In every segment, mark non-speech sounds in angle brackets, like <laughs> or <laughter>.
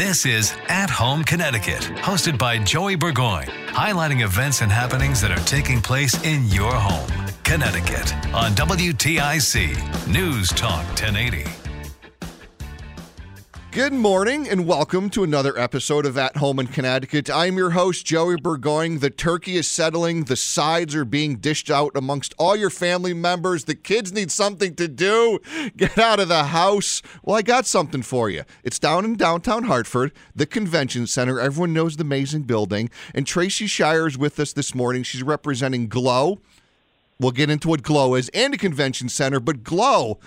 This is At Home Connecticut, hosted by Joey Burgoyne, highlighting events and happenings that are taking place in your home, Connecticut, on WTIC News Talk 1080. Good morning and welcome to another episode of At Home in Connecticut. I'm your host, Joey Burgoyne. The turkey is settling, the sides are being dished out amongst all your family members. The kids need something to do. Get out of the house. Well, I got something for you. It's down in downtown Hartford, the convention center. Everyone knows the amazing building. And Tracy Shire is with us this morning. She's representing Glow. We'll get into what Glow is and a convention center, but Glow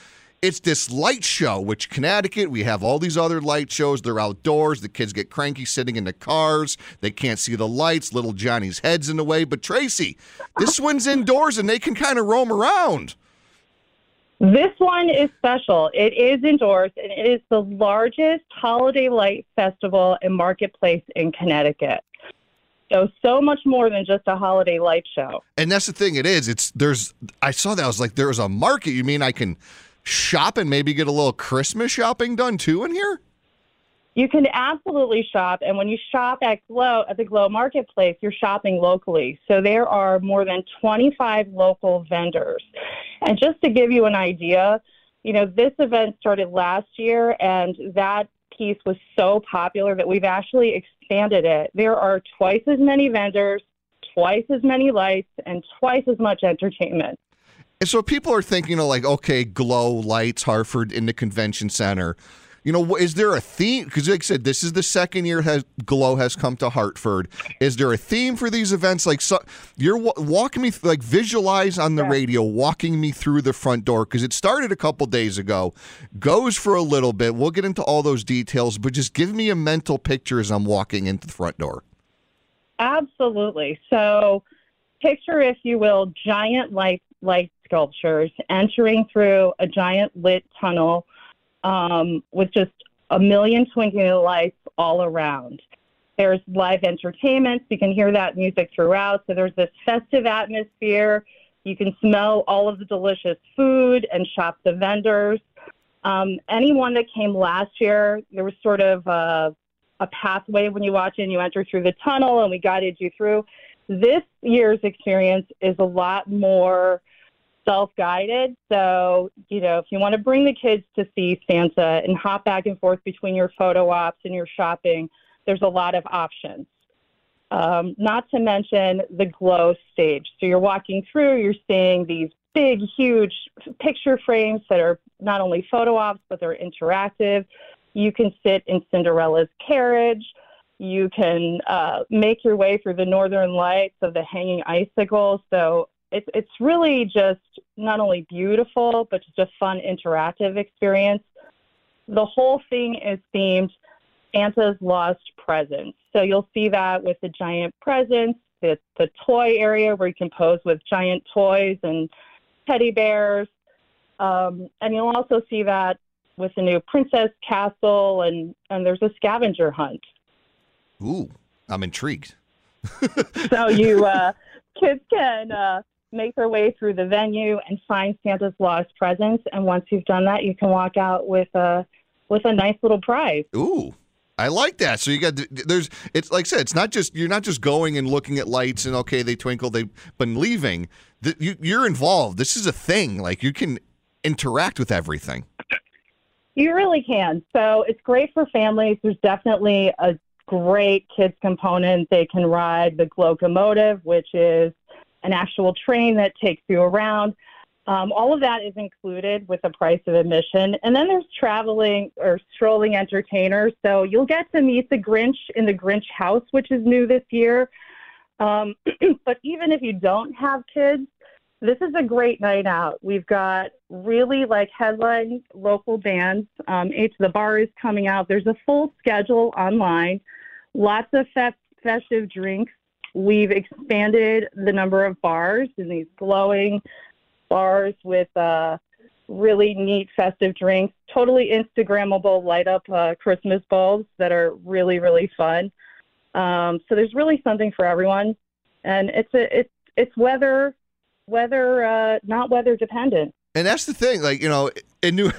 it's this light show, which Connecticut, we have all these other light shows. They're outdoors. The kids get cranky sitting in the cars. They can't see the lights. Little Johnny's head's in the way. But Tracy, this <laughs> one's indoors and they can kind of roam around. This one is special. It is indoors and it is the largest holiday light festival and marketplace in Connecticut. So so much more than just a holiday light show. And that's the thing. It is. It's there's. I saw that. I was like, there was a market. You mean I can shop and maybe get a little Christmas shopping done too in here? You can absolutely shop, and when you shop at Glow at the Glow Marketplace, you're shopping locally. So there are more than 25 local vendors. And just to give you an idea, you know, this event started last year, and that piece was so popular that we've actually expanded it. There are twice as many vendors, twice as many lights, and twice as much entertainment. And so people are thinking of like, okay, glow lights, Hartford in the convention center. You know, is there a theme? Because like I said, this is the second year has Glow has come to Hartford. Is there a theme for these events? Like, so, you're walking me through, like visualize on the yeah. radio, walking me through the front door because it started a couple days ago, goes for a little bit. We'll get into all those details, but just give me a mental picture as I'm walking into the front door. Absolutely. So, picture, if you will, giant light light sculptures entering through a giant lit tunnel um, with just a million twinkling lights all around. There's live entertainment, you can hear that music throughout. So there's this festive atmosphere. You can smell all of the delicious food and shop the vendors. Um, anyone that came last year, there was sort of a, a pathway when you watch in. You enter through the tunnel, and we guided you through. This year's experience is a lot more self guided. So, you know, if you want to bring the kids to see Santa and hop back and forth between your photo ops and your shopping, there's a lot of options. Um, not to mention the glow stage. So you're walking through, you're seeing these big, huge picture frames that are not only photo ops, but they're interactive. You can sit in Cinderella's carriage. You can uh, make your way through the northern lights of the hanging icicles. So it's it's really just not only beautiful but just a fun interactive experience. The whole thing is themed Santa's lost presents. So you'll see that with the giant presents, the the toy area where you can pose with giant toys and teddy bears, um, and you'll also see that with the new Princess Castle and and there's a scavenger hunt. Ooh, I'm intrigued. so you uh, kids can uh, make their way through the venue and find Santa's lost presents. And once you've done that, you can walk out with a with a nice little prize. Ooh. I like that. So you got there's it's like I said, it's not just you're not just going and looking at lights and okay they twinkle they've been leaving. The, you, you're involved. This is a thing. Like you can interact with everything. You really can. So it's great for families. There's definitely a great kids component. They can ride the locomotive, which is an actual train that takes you around. Um, all of that is included with the price of admission. And then there's traveling or strolling entertainers. So you'll get to meet the Grinch in the Grinch house, which is new this year. Um, <clears throat> but even if you don't have kids, this is a great night out. We've got really like headline local bands. Um, H the Bar is coming out. There's a full schedule online. Lots of fe- festive drinks We've expanded the number of bars in these glowing bars with uh, really neat festive drinks, totally Instagrammable light up uh, Christmas bulbs that are really, really fun. Um, so there's really something for everyone. And it's, a, it's, it's weather, weather, uh, not weather dependent. And that's the thing, like, you know, in New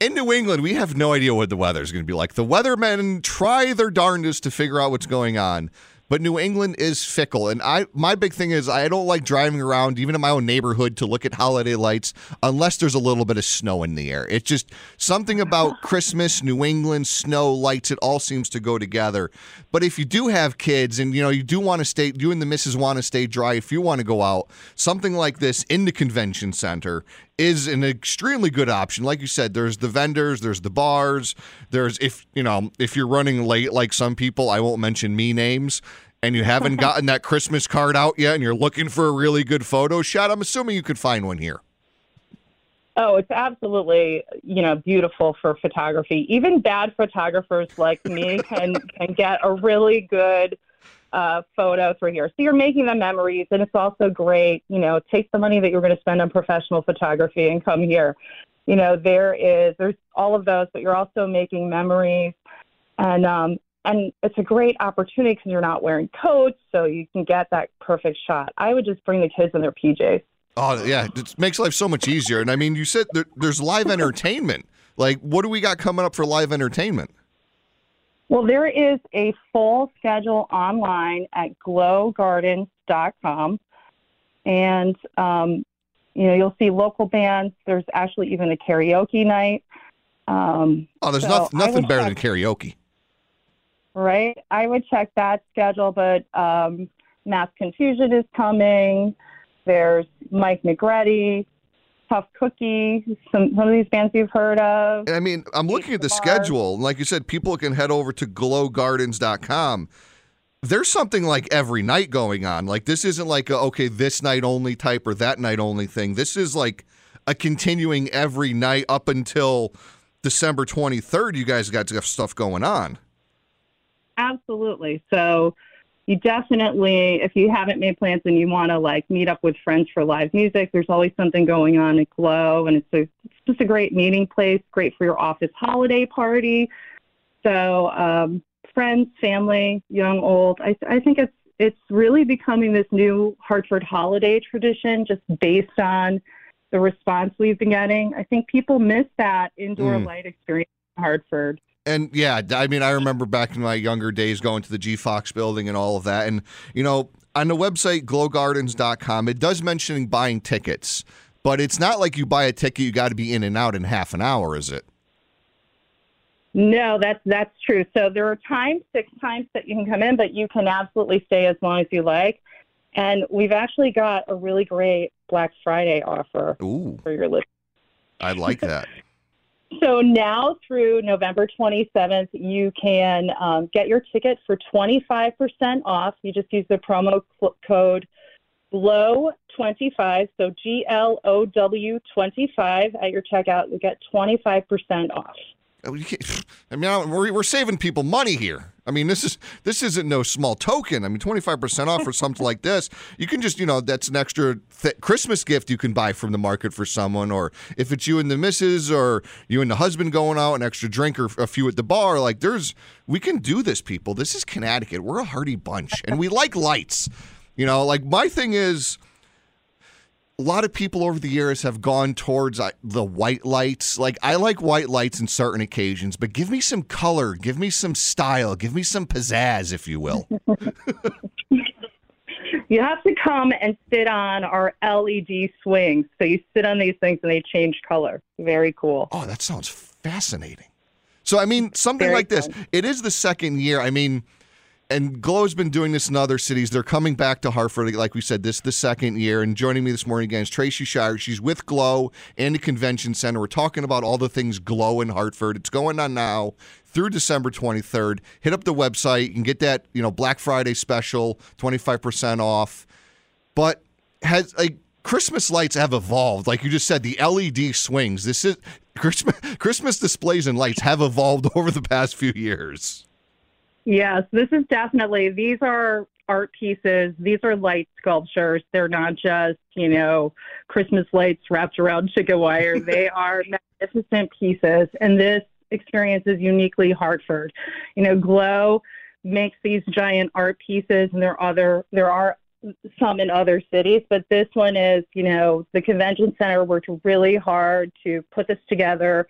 in New England, we have no idea what the weather is going to be like. The weathermen try their darndest to figure out what's going on. But New England is fickle, and I my big thing is I don't like driving around even in my own neighborhood to look at holiday lights unless there's a little bit of snow in the air. It's just something about <laughs> Christmas, New England, snow, lights. It all seems to go together. But if you do have kids, and you know you do want to stay, you and the missus want to stay dry. If you want to go out, something like this in the convention center is an extremely good option. Like you said, there's the vendors, there's the bars, there's if you know if you're running late like some people, I won't mention me names, and you haven't <laughs> gotten that Christmas card out yet, and you're looking for a really good photo shot. I'm assuming you could find one here. Oh, it's absolutely, you know, beautiful for photography. Even bad photographers like me <laughs> can can get a really good uh, photo through here. So you're making the memories, and it's also great. You know, take the money that you're going to spend on professional photography and come here. You know, there is there's all of those, but you're also making memories, and um, and it's a great opportunity because you're not wearing coats, so you can get that perfect shot. I would just bring the kids in their PJs. Oh yeah, it makes life so much easier. And I mean, you said there, there's live entertainment. Like, what do we got coming up for live entertainment? Well, there is a full schedule online at glowgardens.com. And, um, you know, you'll see local bands. There's actually even a karaoke night. Um, oh, there's so nothing, nothing better check, than karaoke. Right? I would check that schedule, but um, Mass Confusion is coming. There's Mike McGready. Tough Cookie, some some of these bands you've heard of. I mean, I'm looking at the schedule. Like you said, people can head over to glowgardens.com. There's something like every night going on. Like this isn't like a, okay, this night only type or that night only thing. This is like a continuing every night up until December 23rd. You guys got stuff going on. Absolutely. So you definitely, if you haven't made plans and you want to like meet up with friends for live music, there's always something going on at Glow, and it's a it's just a great meeting place, great for your office holiday party. So um, friends, family, young, old, I I think it's it's really becoming this new Hartford holiday tradition, just based on the response we've been getting. I think people miss that indoor mm. light experience in Hartford. And yeah, I mean, I remember back in my younger days going to the G Fox building and all of that. And, you know, on the website glowgardens.com, it does mention buying tickets, but it's not like you buy a ticket, you got to be in and out in half an hour, is it? No, that's that's true. So there are times, six times that you can come in, but you can absolutely stay as long as you like. And we've actually got a really great Black Friday offer Ooh, for your list. I like that. So now through November 27th, you can um, get your ticket for 25% off. You just use the promo cl- code GLOW25, so G L O W 25 at your checkout. You get 25% off. Oh, I mean, we're, we're saving people money here. I mean, this is this isn't no small token. I mean, twenty five percent off for something like this, you can just you know that's an extra th- Christmas gift you can buy from the market for someone, or if it's you and the missus, or you and the husband going out, an extra drink or a few at the bar. Like, there's we can do this, people. This is Connecticut. We're a hearty bunch, and we like lights. You know, like my thing is a lot of people over the years have gone towards uh, the white lights. Like I like white lights in certain occasions, but give me some color, give me some style, give me some pizzazz, if you will. <laughs> <laughs> you have to come and sit on our LED swings. So you sit on these things and they change color. Very cool. Oh, that sounds fascinating. So I mean, something Very like fun. this. It is the second year. I mean and Glow's been doing this in other cities. They're coming back to Hartford, like we said, this the second year. And joining me this morning again is Tracy Shire. She's with Glow and the Convention Center. We're talking about all the things Glow in Hartford. It's going on now through December 23rd. Hit up the website. Can get that, you know, Black Friday special, 25% off. But has like Christmas lights have evolved. Like you just said, the LED swings. This is Christmas <laughs> Christmas displays and lights have evolved <laughs> over the past few years. Yes, this is definitely, these are art pieces. These are light sculptures. They're not just, you know, Christmas lights wrapped around chicken wire. <laughs> they are magnificent pieces. And this experience is uniquely Hartford. You know, Glow makes these giant art pieces and there are other there are some in other cities, but this one is, you know, the convention center worked really hard to put this together,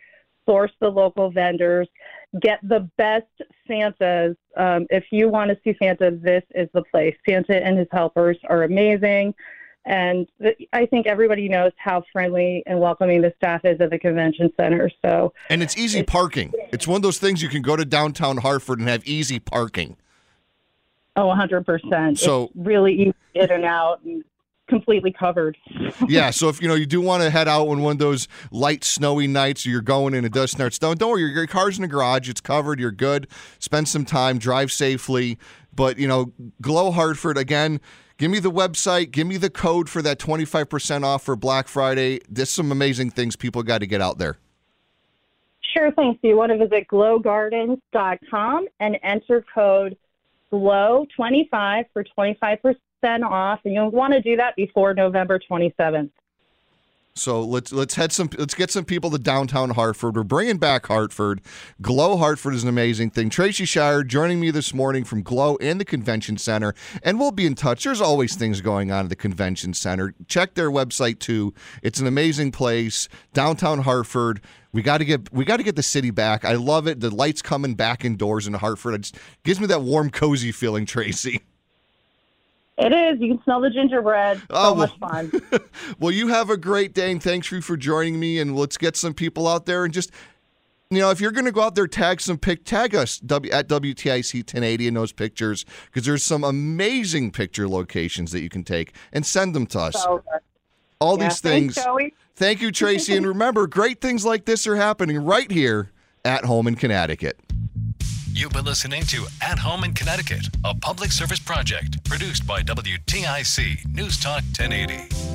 source the local vendors, get the best Santas. Um, if you want to see Santa, this is the place. Santa and his helpers are amazing. And th- I think everybody knows how friendly and welcoming the staff is at the convention center. So, And it's easy parking. It's one of those things you can go to downtown Hartford and have easy parking. oh, 100%. So- it's really easy in and out and completely covered. <laughs> yeah, so if you know you do want to head out on one of those light snowy nights, or you're going and it does start snowing. Don't worry, your, your car's in the garage. It's covered. You're good. Spend some time. Drive safely. But you know, Glow Hartford again. Give me the website. Give me the code for that 25% off for Black Friday. There's some amazing things people got to get out there. Sure thing. So you want to visit glowgardens.com and enter code GLOW25 for 25% off. And you'll want to do that before November 27th. So let's let's head some let's get some people to downtown Hartford. We're bringing back Hartford. Glow Hartford is an amazing thing. Tracy Shire joining me this morning from Glow and the Convention Center, and we'll be in touch. There's always things going on at the Convention Center. Check their website too. It's an amazing place, downtown Hartford. We got to get we got to get the city back. I love it. The lights coming back indoors in Hartford. It just gives me that warm, cozy feeling, Tracy. It is. You can smell the gingerbread. So Oh, much well- fun. <laughs> well, you have a great day, and thanks you for joining me. And let's get some people out there and just, you know, if you're going to go out there, tag some pic, tag us w, at WTIC 1080 in those pictures because there's some amazing picture locations that you can take and send them to us. So, All yeah, these things. Joey. Thank you, Tracy. and <laughs> remember, great things like this are happening right here at home in Connecticut. You've been listening to At Home in Connecticut, a public service project produced by WTIC News Talk 1080.